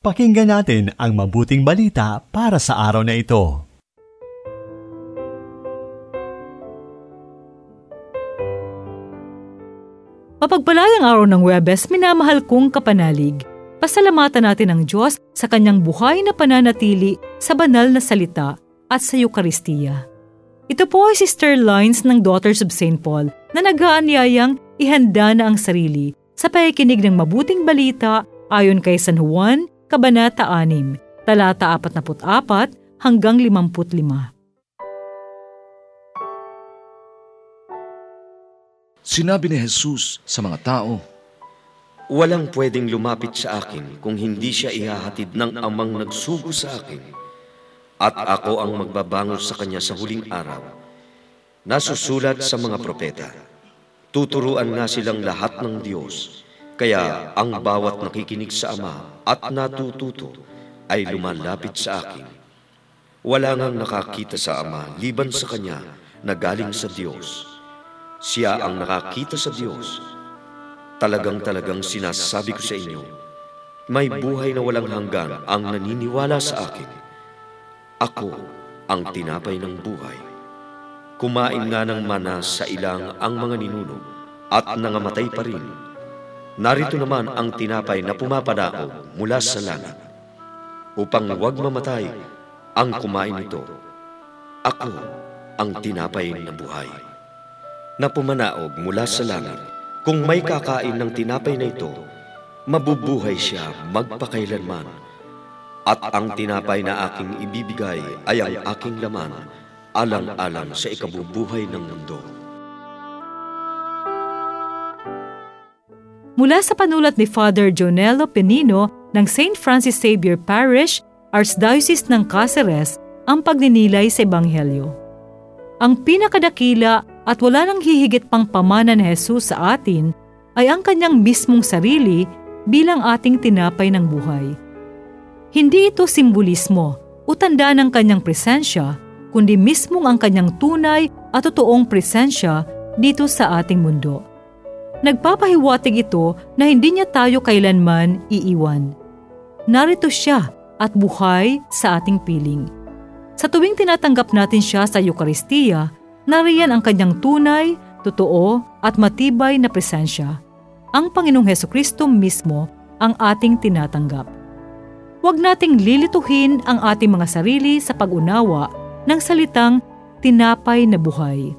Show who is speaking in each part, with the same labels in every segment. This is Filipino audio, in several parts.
Speaker 1: Pakinggan natin ang mabuting balita para sa araw na ito.
Speaker 2: Mapagpalayang araw ng Webes, minamahal kong kapanalig. Pasalamatan natin ang Diyos sa kanyang buhay na pananatili sa banal na salita at sa Eukaristiya. Ito po ay Sister Lines ng Daughters of St. Paul na nag-aanyayang ihanda na ang sarili sa pakikinig ng mabuting balita ayon kay San Juan Kabanata 6, talata 44 hanggang 55.
Speaker 3: Sinabi ni Jesus sa mga tao,
Speaker 4: Walang pwedeng lumapit sa akin kung hindi siya ihahatid ng amang nagsugo sa akin. At ako ang magbabangon sa kanya sa huling araw. Nasusulat sa mga propeta. Tuturuan nga silang lahat ng Diyos kaya ang bawat nakikinig sa Ama at natututo ay lumalapit sa akin. Wala ngang nakakita sa Ama liban sa Kanya na galing sa Diyos. Siya ang nakakita sa Diyos. Talagang-talagang sinasabi ko sa inyo, may buhay na walang hanggan ang naniniwala sa akin. Ako ang tinapay ng buhay. Kumain nga ng mana sa ilang ang mga ninuno at nangamatay pa rin Narito naman ang tinapay na pumapadaog mula sa langit, upang huwag mamatay ang kumain nito. Ako ang tinapay na buhay, na pumanaog mula sa langit. Kung may kakain ng tinapay na ito, mabubuhay siya magpakailanman. At ang tinapay na aking ibibigay ay ang aking laman, alang-alang sa ikabubuhay ng mundo.
Speaker 2: Mula sa panulat ni Father Jonello Penino ng St. Francis Xavier Parish, Archdiocese ng Cáceres, ang pagninilay sa Ebanghelyo. Ang pinakadakila at wala nang hihigit pang pamana ni Jesus sa atin ay ang kanyang mismong sarili bilang ating tinapay ng buhay. Hindi ito simbolismo o tanda ng kanyang presensya, kundi mismong ang kanyang tunay at totoong presensya dito sa ating mundo. Nagpapahiwatig ito na hindi niya tayo kailanman iiwan. Narito siya at buhay sa ating piling. Sa tuwing tinatanggap natin siya sa Eukaristiya, nariyan ang kanyang tunay, totoo at matibay na presensya. Ang Panginoong Heso Kristo mismo ang ating tinatanggap. Huwag nating lilituhin ang ating mga sarili sa pag-unawa ng salitang tinapay na buhay.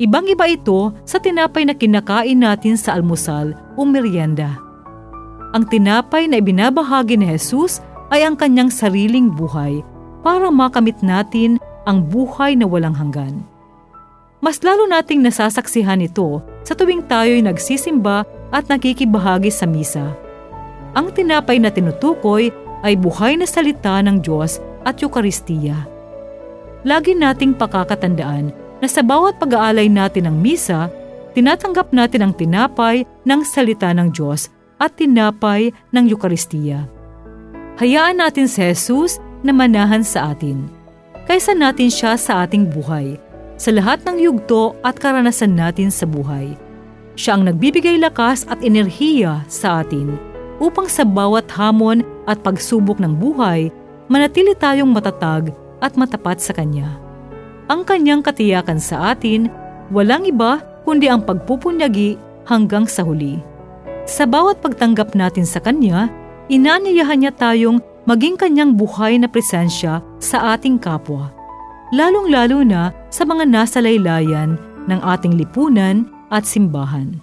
Speaker 2: Ibang-iba ito sa tinapay na kinakain natin sa almusal o merienda. Ang tinapay na ibinabahagi ni Jesus ay ang kanyang sariling buhay para makamit natin ang buhay na walang hanggan. Mas lalo nating nasasaksihan ito sa tuwing tayo'y nagsisimba at nakikibahagi sa misa. Ang tinapay na tinutukoy ay buhay na salita ng Diyos at Eukaristiya. Lagi nating pakakatandaan na sa bawat pag-aalay natin ng misa, tinatanggap natin ang tinapay ng salita ng Diyos at tinapay ng Eukaristiya. Hayaan natin si Jesus na manahan sa atin, kaysa natin siya sa ating buhay, sa lahat ng yugto at karanasan natin sa buhay. Siya ang nagbibigay lakas at enerhiya sa atin upang sa bawat hamon at pagsubok ng buhay, manatili tayong matatag at matapat sa Kanya. Ang kanyang katiyakan sa atin, walang iba kundi ang pagpupunyagi hanggang sa huli. Sa bawat pagtanggap natin sa Kanya, inaniyahan niya tayong maging Kanyang buhay na presensya sa ating kapwa. Lalong-lalo na sa mga nasa laylayan ng ating lipunan at simbahan.